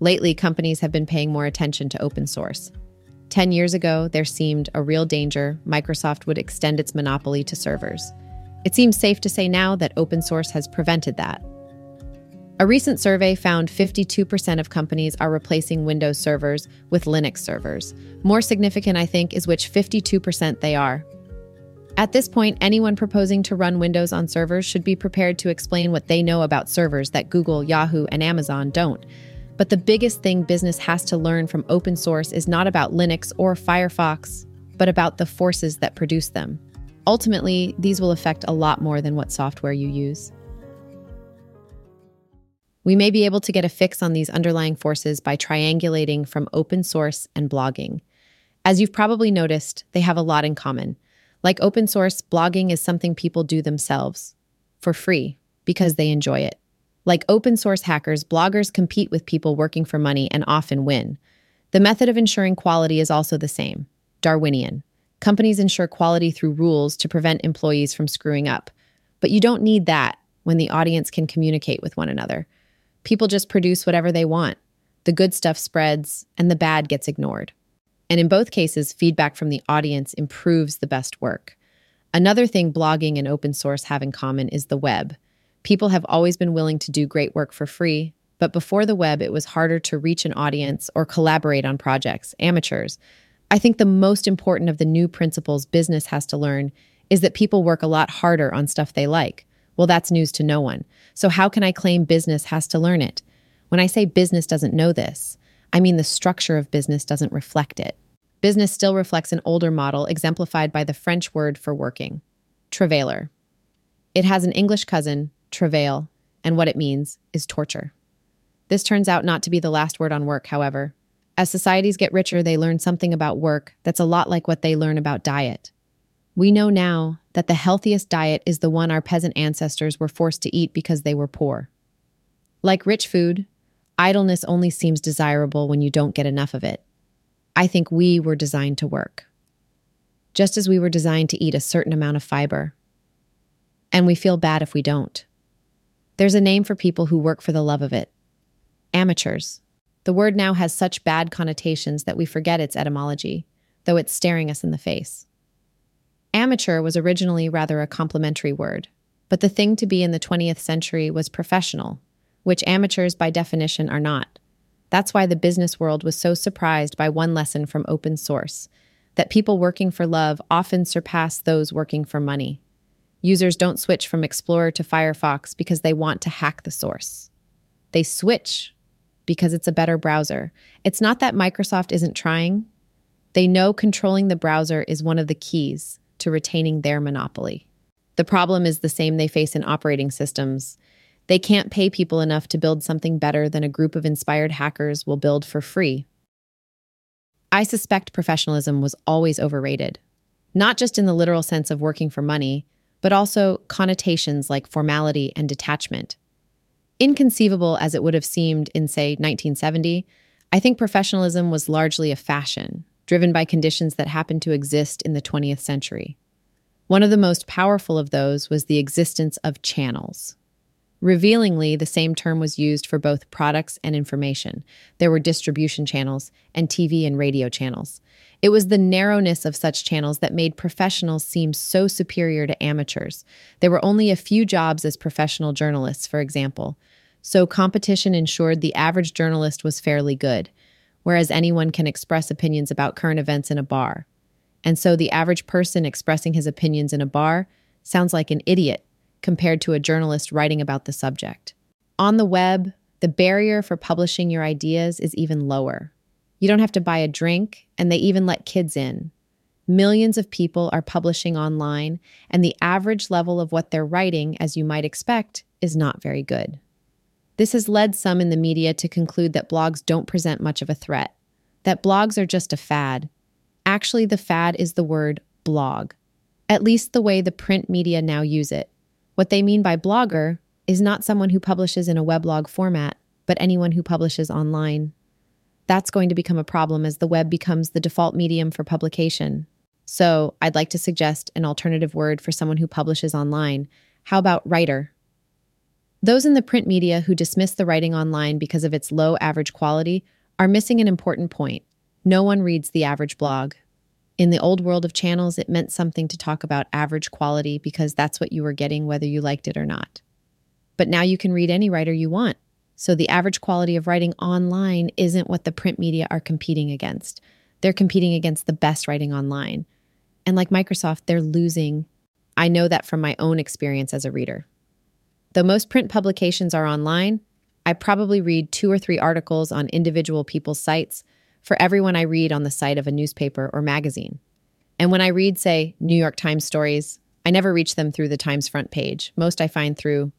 Lately, companies have been paying more attention to open source. 10 years ago, there seemed a real danger Microsoft would extend its monopoly to servers. It seems safe to say now that open source has prevented that. A recent survey found 52% of companies are replacing Windows servers with Linux servers. More significant, I think, is which 52% they are. At this point, anyone proposing to run Windows on servers should be prepared to explain what they know about servers that Google, Yahoo, and Amazon don't. But the biggest thing business has to learn from open source is not about Linux or Firefox, but about the forces that produce them. Ultimately, these will affect a lot more than what software you use. We may be able to get a fix on these underlying forces by triangulating from open source and blogging. As you've probably noticed, they have a lot in common. Like open source, blogging is something people do themselves for free because they enjoy it. Like open source hackers, bloggers compete with people working for money and often win. The method of ensuring quality is also the same Darwinian. Companies ensure quality through rules to prevent employees from screwing up. But you don't need that when the audience can communicate with one another. People just produce whatever they want. The good stuff spreads, and the bad gets ignored. And in both cases, feedback from the audience improves the best work. Another thing blogging and open source have in common is the web. People have always been willing to do great work for free, but before the web, it was harder to reach an audience or collaborate on projects, amateurs. I think the most important of the new principles business has to learn is that people work a lot harder on stuff they like. Well, that's news to no one. So, how can I claim business has to learn it? When I say business doesn't know this, I mean the structure of business doesn't reflect it. Business still reflects an older model exemplified by the French word for working, travailler. It has an English cousin, travail, and what it means is torture. This turns out not to be the last word on work, however. As societies get richer, they learn something about work that's a lot like what they learn about diet. We know now that the healthiest diet is the one our peasant ancestors were forced to eat because they were poor. Like rich food, idleness only seems desirable when you don't get enough of it. I think we were designed to work, just as we were designed to eat a certain amount of fiber. And we feel bad if we don't. There's a name for people who work for the love of it amateurs. The word now has such bad connotations that we forget its etymology, though it's staring us in the face. Amateur was originally rather a complimentary word, but the thing to be in the 20th century was professional, which amateurs by definition are not. That's why the business world was so surprised by one lesson from open source that people working for love often surpass those working for money. Users don't switch from Explorer to Firefox because they want to hack the source. They switch because it's a better browser. It's not that Microsoft isn't trying. They know controlling the browser is one of the keys to retaining their monopoly. The problem is the same they face in operating systems. They can't pay people enough to build something better than a group of inspired hackers will build for free. I suspect professionalism was always overrated, not just in the literal sense of working for money, but also connotations like formality and detachment. Inconceivable as it would have seemed in, say, 1970, I think professionalism was largely a fashion, driven by conditions that happened to exist in the 20th century. One of the most powerful of those was the existence of channels. Revealingly, the same term was used for both products and information. There were distribution channels and TV and radio channels. It was the narrowness of such channels that made professionals seem so superior to amateurs. There were only a few jobs as professional journalists, for example, so competition ensured the average journalist was fairly good whereas anyone can express opinions about current events in a bar. And so the average person expressing his opinions in a bar sounds like an idiot compared to a journalist writing about the subject. On the web, the barrier for publishing your ideas is even lower. You don't have to buy a drink, and they even let kids in. Millions of people are publishing online, and the average level of what they're writing, as you might expect, is not very good. This has led some in the media to conclude that blogs don't present much of a threat, that blogs are just a fad. Actually, the fad is the word blog, at least the way the print media now use it. What they mean by blogger is not someone who publishes in a weblog format, but anyone who publishes online. That's going to become a problem as the web becomes the default medium for publication. So, I'd like to suggest an alternative word for someone who publishes online. How about writer? Those in the print media who dismiss the writing online because of its low average quality are missing an important point. No one reads the average blog. In the old world of channels, it meant something to talk about average quality because that's what you were getting whether you liked it or not. But now you can read any writer you want. So the average quality of writing online isn't what the print media are competing against. They're competing against the best writing online. And like Microsoft, they're losing. I know that from my own experience as a reader. Though most print publications are online, I probably read two or three articles on individual people's sites for everyone I read on the site of a newspaper or magazine. And when I read, say, New York Times stories, I never reach them through the Times front page. Most I find through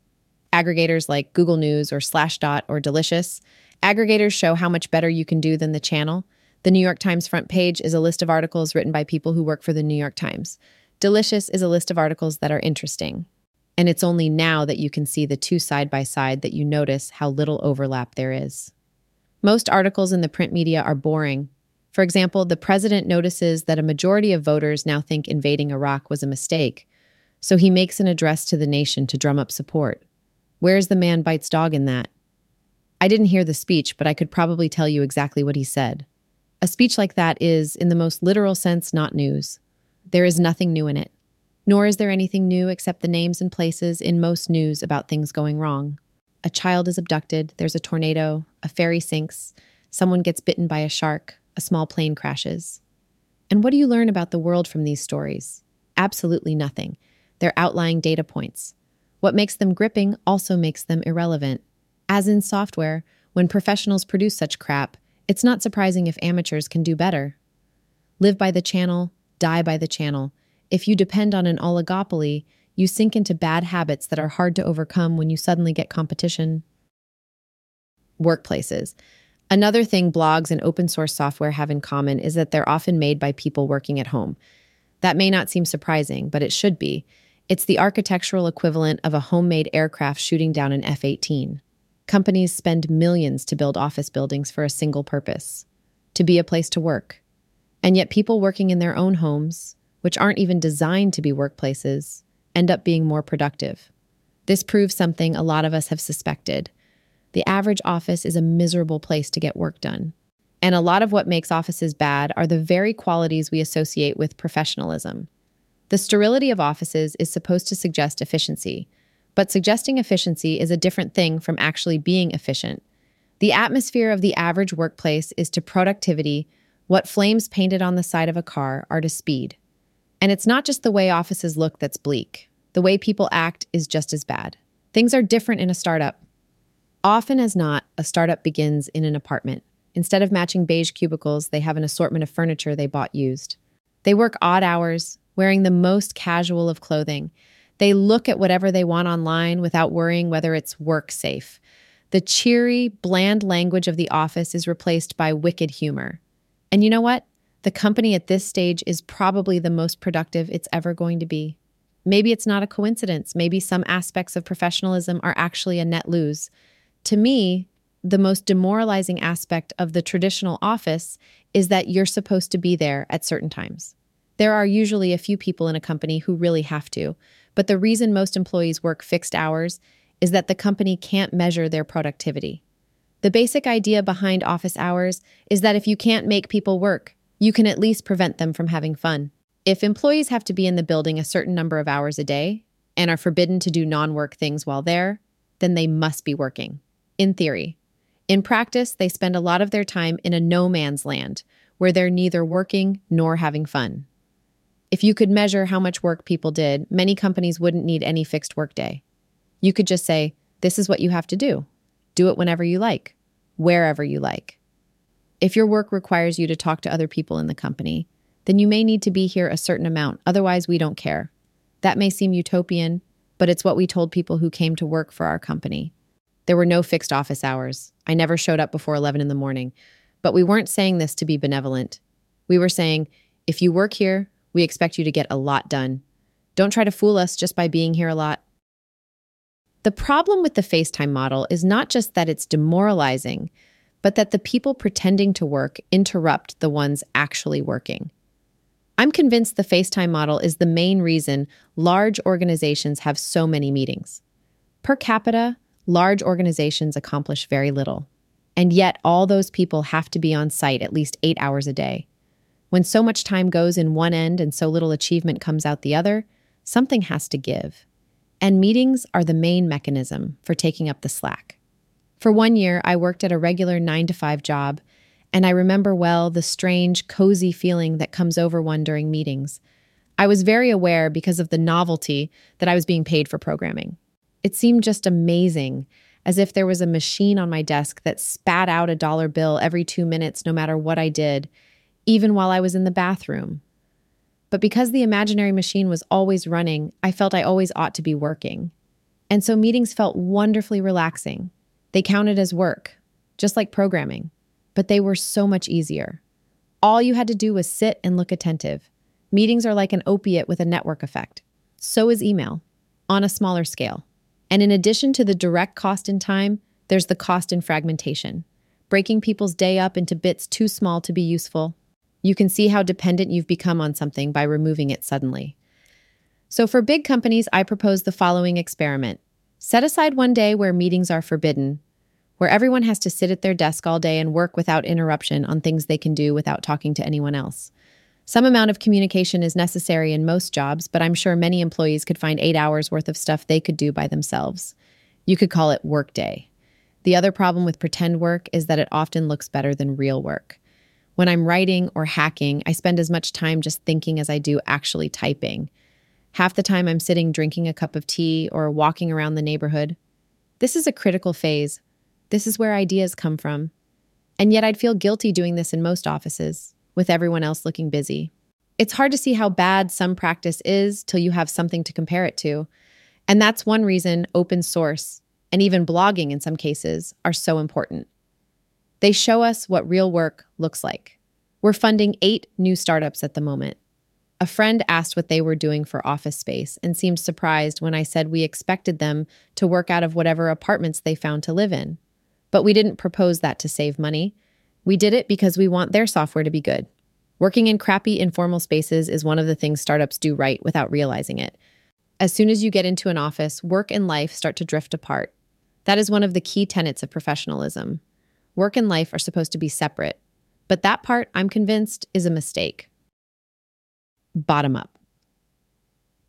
Aggregators like Google News or Slashdot or Delicious. Aggregators show how much better you can do than the channel. The New York Times front page is a list of articles written by people who work for the New York Times. Delicious is a list of articles that are interesting. And it's only now that you can see the two side by side that you notice how little overlap there is. Most articles in the print media are boring. For example, the president notices that a majority of voters now think invading Iraq was a mistake, so he makes an address to the nation to drum up support. Where's the man bites dog in that? I didn't hear the speech, but I could probably tell you exactly what he said. A speech like that is, in the most literal sense, not news. There is nothing new in it. Nor is there anything new except the names and places in most news about things going wrong. A child is abducted, there's a tornado, a ferry sinks, someone gets bitten by a shark, a small plane crashes. And what do you learn about the world from these stories? Absolutely nothing. They're outlying data points. What makes them gripping also makes them irrelevant. As in software, when professionals produce such crap, it's not surprising if amateurs can do better. Live by the channel, die by the channel. If you depend on an oligopoly, you sink into bad habits that are hard to overcome when you suddenly get competition. Workplaces. Another thing blogs and open source software have in common is that they're often made by people working at home. That may not seem surprising, but it should be. It's the architectural equivalent of a homemade aircraft shooting down an F 18. Companies spend millions to build office buildings for a single purpose to be a place to work. And yet, people working in their own homes, which aren't even designed to be workplaces, end up being more productive. This proves something a lot of us have suspected. The average office is a miserable place to get work done. And a lot of what makes offices bad are the very qualities we associate with professionalism the sterility of offices is supposed to suggest efficiency, but suggesting efficiency is a different thing from actually being efficient. The atmosphere of the average workplace is to productivity what flames painted on the side of a car are to speed. And it's not just the way offices look that's bleak, the way people act is just as bad. Things are different in a startup. Often as not, a startup begins in an apartment. Instead of matching beige cubicles, they have an assortment of furniture they bought used. They work odd hours, wearing the most casual of clothing. They look at whatever they want online without worrying whether it's work safe. The cheery, bland language of the office is replaced by wicked humor. And you know what? The company at this stage is probably the most productive it's ever going to be. Maybe it's not a coincidence. Maybe some aspects of professionalism are actually a net lose. To me, the most demoralizing aspect of the traditional office is that you're supposed to be there at certain times. There are usually a few people in a company who really have to, but the reason most employees work fixed hours is that the company can't measure their productivity. The basic idea behind office hours is that if you can't make people work, you can at least prevent them from having fun. If employees have to be in the building a certain number of hours a day and are forbidden to do non work things while there, then they must be working. In theory. In practice, they spend a lot of their time in a no man's land where they're neither working nor having fun. If you could measure how much work people did, many companies wouldn't need any fixed workday. You could just say, this is what you have to do. Do it whenever you like, wherever you like. If your work requires you to talk to other people in the company, then you may need to be here a certain amount, otherwise, we don't care. That may seem utopian, but it's what we told people who came to work for our company. There were no fixed office hours. I never showed up before 11 in the morning. But we weren't saying this to be benevolent. We were saying, if you work here, we expect you to get a lot done. Don't try to fool us just by being here a lot. The problem with the FaceTime model is not just that it's demoralizing, but that the people pretending to work interrupt the ones actually working. I'm convinced the FaceTime model is the main reason large organizations have so many meetings. Per capita, large organizations accomplish very little. And yet, all those people have to be on site at least eight hours a day. When so much time goes in one end and so little achievement comes out the other, something has to give. And meetings are the main mechanism for taking up the slack. For one year, I worked at a regular nine to five job, and I remember well the strange, cozy feeling that comes over one during meetings. I was very aware because of the novelty that I was being paid for programming. It seemed just amazing, as if there was a machine on my desk that spat out a dollar bill every two minutes, no matter what I did, even while I was in the bathroom. But because the imaginary machine was always running, I felt I always ought to be working. And so meetings felt wonderfully relaxing. They counted as work, just like programming, but they were so much easier. All you had to do was sit and look attentive. Meetings are like an opiate with a network effect. So is email, on a smaller scale. And in addition to the direct cost in time, there's the cost in fragmentation, breaking people's day up into bits too small to be useful you can see how dependent you've become on something by removing it suddenly. So, for big companies, I propose the following experiment set aside one day where meetings are forbidden, where everyone has to sit at their desk all day and work without interruption on things they can do without talking to anyone else. Some amount of communication is necessary in most jobs, but I'm sure many employees could find eight hours worth of stuff they could do by themselves. You could call it work day. The other problem with pretend work is that it often looks better than real work. When I'm writing or hacking, I spend as much time just thinking as I do actually typing. Half the time I'm sitting drinking a cup of tea or walking around the neighborhood. This is a critical phase. This is where ideas come from. And yet I'd feel guilty doing this in most offices, with everyone else looking busy. It's hard to see how bad some practice is till you have something to compare it to. And that's one reason open source, and even blogging in some cases, are so important. They show us what real work looks like. We're funding eight new startups at the moment. A friend asked what they were doing for office space and seemed surprised when I said we expected them to work out of whatever apartments they found to live in. But we didn't propose that to save money. We did it because we want their software to be good. Working in crappy informal spaces is one of the things startups do right without realizing it. As soon as you get into an office, work and life start to drift apart. That is one of the key tenets of professionalism. Work and life are supposed to be separate, but that part, I'm convinced, is a mistake. Bottom up.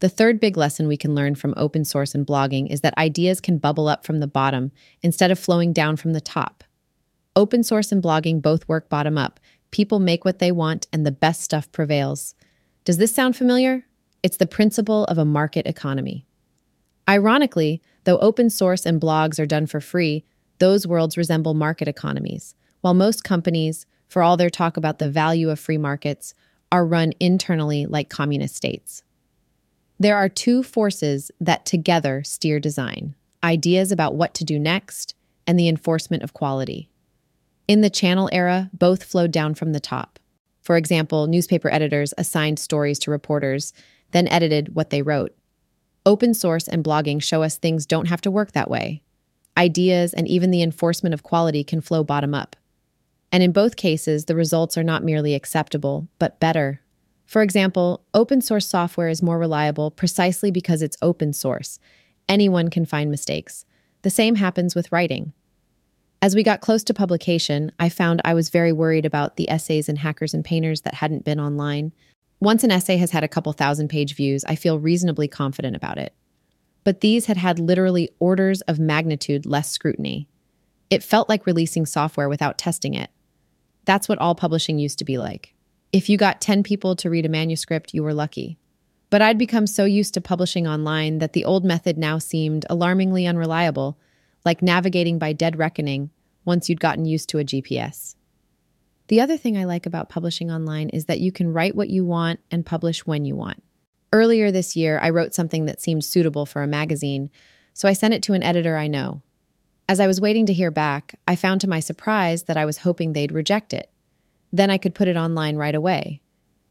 The third big lesson we can learn from open source and blogging is that ideas can bubble up from the bottom instead of flowing down from the top. Open source and blogging both work bottom up. People make what they want, and the best stuff prevails. Does this sound familiar? It's the principle of a market economy. Ironically, though open source and blogs are done for free, those worlds resemble market economies, while most companies, for all their talk about the value of free markets, are run internally like communist states. There are two forces that together steer design ideas about what to do next and the enforcement of quality. In the channel era, both flowed down from the top. For example, newspaper editors assigned stories to reporters, then edited what they wrote. Open source and blogging show us things don't have to work that way ideas, and even the enforcement of quality can flow bottom up. And in both cases, the results are not merely acceptable, but better. For example, open source software is more reliable precisely because it's open source. Anyone can find mistakes. The same happens with writing. As we got close to publication, I found I was very worried about the essays in Hackers and Painters that hadn't been online. Once an essay has had a couple thousand page views, I feel reasonably confident about it but these had had literally orders of magnitude less scrutiny. It felt like releasing software without testing it. That's what all publishing used to be like. If you got 10 people to read a manuscript, you were lucky. But I'd become so used to publishing online that the old method now seemed alarmingly unreliable, like navigating by dead reckoning once you'd gotten used to a GPS. The other thing I like about publishing online is that you can write what you want and publish when you want. Earlier this year, I wrote something that seemed suitable for a magazine, so I sent it to an editor I know. As I was waiting to hear back, I found to my surprise that I was hoping they'd reject it. Then I could put it online right away.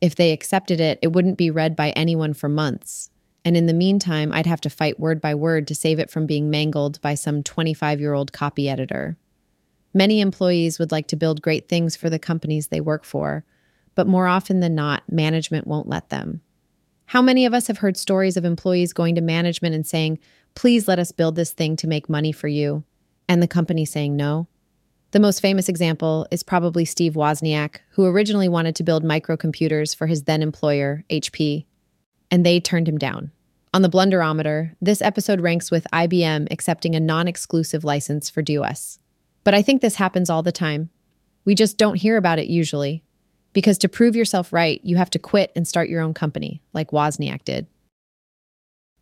If they accepted it, it wouldn't be read by anyone for months. And in the meantime, I'd have to fight word by word to save it from being mangled by some 25 year old copy editor. Many employees would like to build great things for the companies they work for, but more often than not, management won't let them. How many of us have heard stories of employees going to management and saying, please let us build this thing to make money for you, and the company saying no? The most famous example is probably Steve Wozniak, who originally wanted to build microcomputers for his then employer, HP, and they turned him down. On the Blunderometer, this episode ranks with IBM accepting a non exclusive license for DOS. But I think this happens all the time. We just don't hear about it usually. Because to prove yourself right, you have to quit and start your own company, like Wozniak did.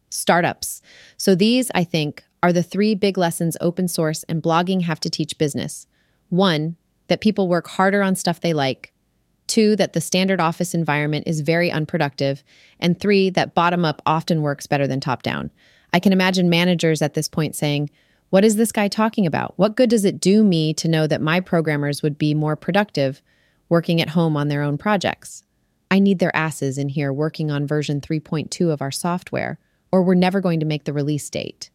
Startups. So these, I think, are the three big lessons open source and blogging have to teach business. One, that people work harder on stuff they like. Two, that the standard office environment is very unproductive. And three, that bottom up often works better than top down. I can imagine managers at this point saying, What is this guy talking about? What good does it do me to know that my programmers would be more productive working at home on their own projects? I need their asses in here working on version 3.2 of our software, or we're never going to make the release date.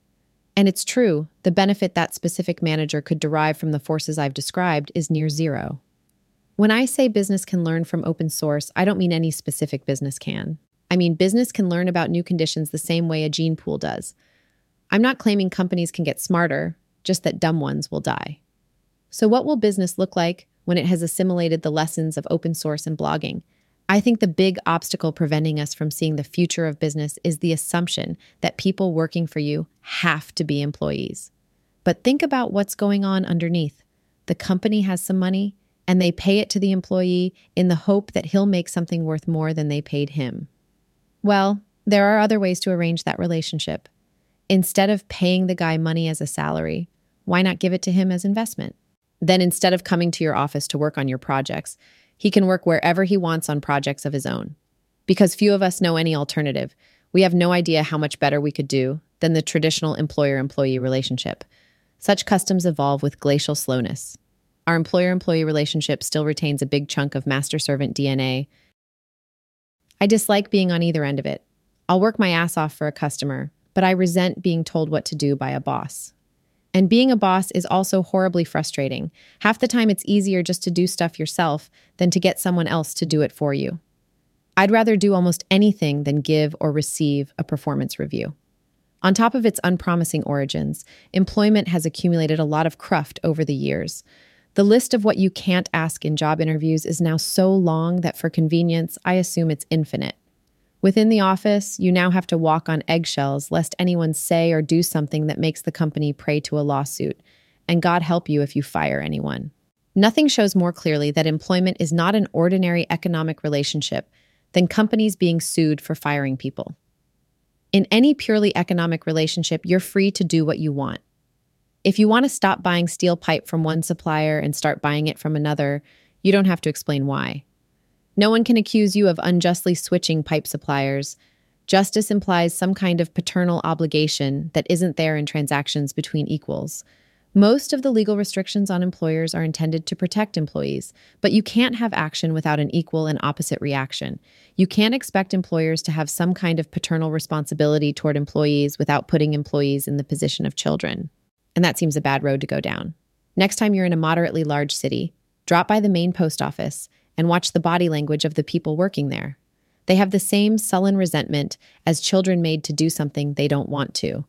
And it's true, the benefit that specific manager could derive from the forces I've described is near zero. When I say business can learn from open source, I don't mean any specific business can. I mean, business can learn about new conditions the same way a gene pool does. I'm not claiming companies can get smarter, just that dumb ones will die. So, what will business look like when it has assimilated the lessons of open source and blogging? I think the big obstacle preventing us from seeing the future of business is the assumption that people working for you have to be employees. But think about what's going on underneath. The company has some money, and they pay it to the employee in the hope that he'll make something worth more than they paid him. Well, there are other ways to arrange that relationship. Instead of paying the guy money as a salary, why not give it to him as investment? Then instead of coming to your office to work on your projects, he can work wherever he wants on projects of his own. Because few of us know any alternative, we have no idea how much better we could do than the traditional employer employee relationship. Such customs evolve with glacial slowness. Our employer employee relationship still retains a big chunk of master servant DNA. I dislike being on either end of it. I'll work my ass off for a customer, but I resent being told what to do by a boss. And being a boss is also horribly frustrating. Half the time, it's easier just to do stuff yourself than to get someone else to do it for you. I'd rather do almost anything than give or receive a performance review. On top of its unpromising origins, employment has accumulated a lot of cruft over the years. The list of what you can't ask in job interviews is now so long that for convenience, I assume it's infinite. Within the office, you now have to walk on eggshells lest anyone say or do something that makes the company prey to a lawsuit. And God help you if you fire anyone. Nothing shows more clearly that employment is not an ordinary economic relationship than companies being sued for firing people. In any purely economic relationship, you're free to do what you want. If you want to stop buying steel pipe from one supplier and start buying it from another, you don't have to explain why. No one can accuse you of unjustly switching pipe suppliers. Justice implies some kind of paternal obligation that isn't there in transactions between equals. Most of the legal restrictions on employers are intended to protect employees, but you can't have action without an equal and opposite reaction. You can't expect employers to have some kind of paternal responsibility toward employees without putting employees in the position of children and that seems a bad road to go down. Next time you're in a moderately large city, drop by the main post office and watch the body language of the people working there. They have the same sullen resentment as children made to do something they don't want to.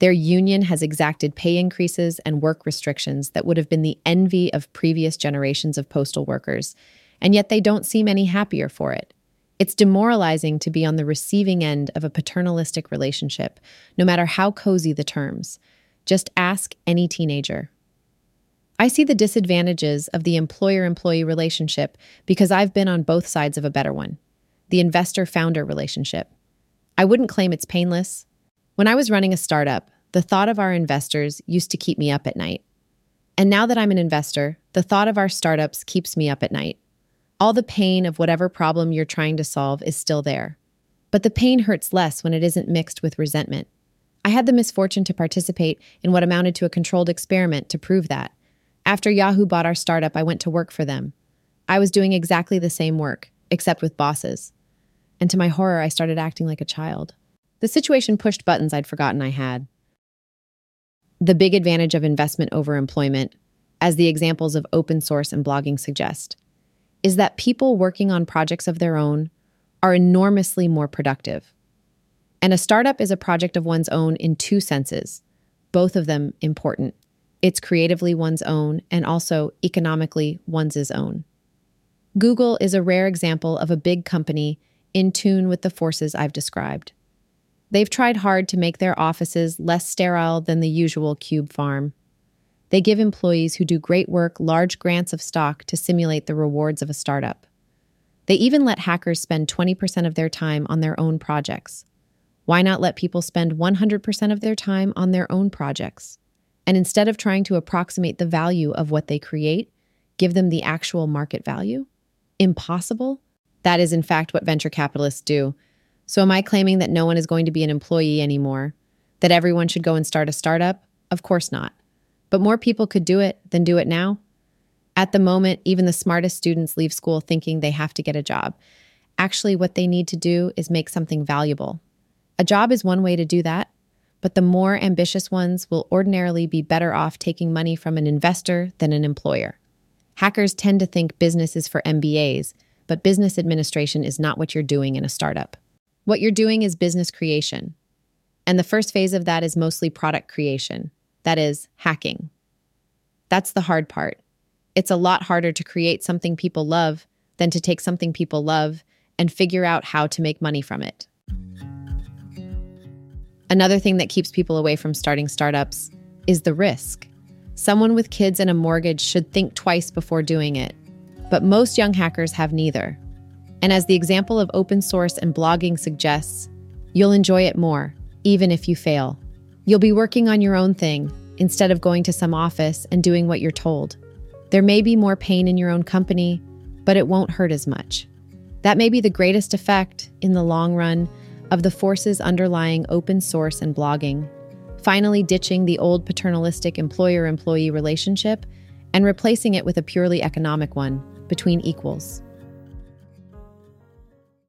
Their union has exacted pay increases and work restrictions that would have been the envy of previous generations of postal workers, and yet they don't seem any happier for it. It's demoralizing to be on the receiving end of a paternalistic relationship, no matter how cozy the terms. Just ask any teenager. I see the disadvantages of the employer employee relationship because I've been on both sides of a better one the investor founder relationship. I wouldn't claim it's painless. When I was running a startup, the thought of our investors used to keep me up at night. And now that I'm an investor, the thought of our startups keeps me up at night. All the pain of whatever problem you're trying to solve is still there. But the pain hurts less when it isn't mixed with resentment. I had the misfortune to participate in what amounted to a controlled experiment to prove that. After Yahoo bought our startup, I went to work for them. I was doing exactly the same work, except with bosses. And to my horror, I started acting like a child. The situation pushed buttons I'd forgotten I had. The big advantage of investment over employment, as the examples of open source and blogging suggest, is that people working on projects of their own are enormously more productive. And a startup is a project of one's own in two senses, both of them important. It's creatively one's own and also economically one's own. Google is a rare example of a big company in tune with the forces I've described. They've tried hard to make their offices less sterile than the usual cube farm. They give employees who do great work large grants of stock to simulate the rewards of a startup. They even let hackers spend 20% of their time on their own projects. Why not let people spend 100% of their time on their own projects? And instead of trying to approximate the value of what they create, give them the actual market value? Impossible? That is, in fact, what venture capitalists do. So, am I claiming that no one is going to be an employee anymore? That everyone should go and start a startup? Of course not. But more people could do it than do it now. At the moment, even the smartest students leave school thinking they have to get a job. Actually, what they need to do is make something valuable. A job is one way to do that, but the more ambitious ones will ordinarily be better off taking money from an investor than an employer. Hackers tend to think business is for MBAs, but business administration is not what you're doing in a startup. What you're doing is business creation. And the first phase of that is mostly product creation, that is, hacking. That's the hard part. It's a lot harder to create something people love than to take something people love and figure out how to make money from it. Another thing that keeps people away from starting startups is the risk. Someone with kids and a mortgage should think twice before doing it, but most young hackers have neither. And as the example of open source and blogging suggests, you'll enjoy it more, even if you fail. You'll be working on your own thing instead of going to some office and doing what you're told. There may be more pain in your own company, but it won't hurt as much. That may be the greatest effect, in the long run, of the forces underlying open source and blogging, finally ditching the old paternalistic employer employee relationship and replacing it with a purely economic one between equals.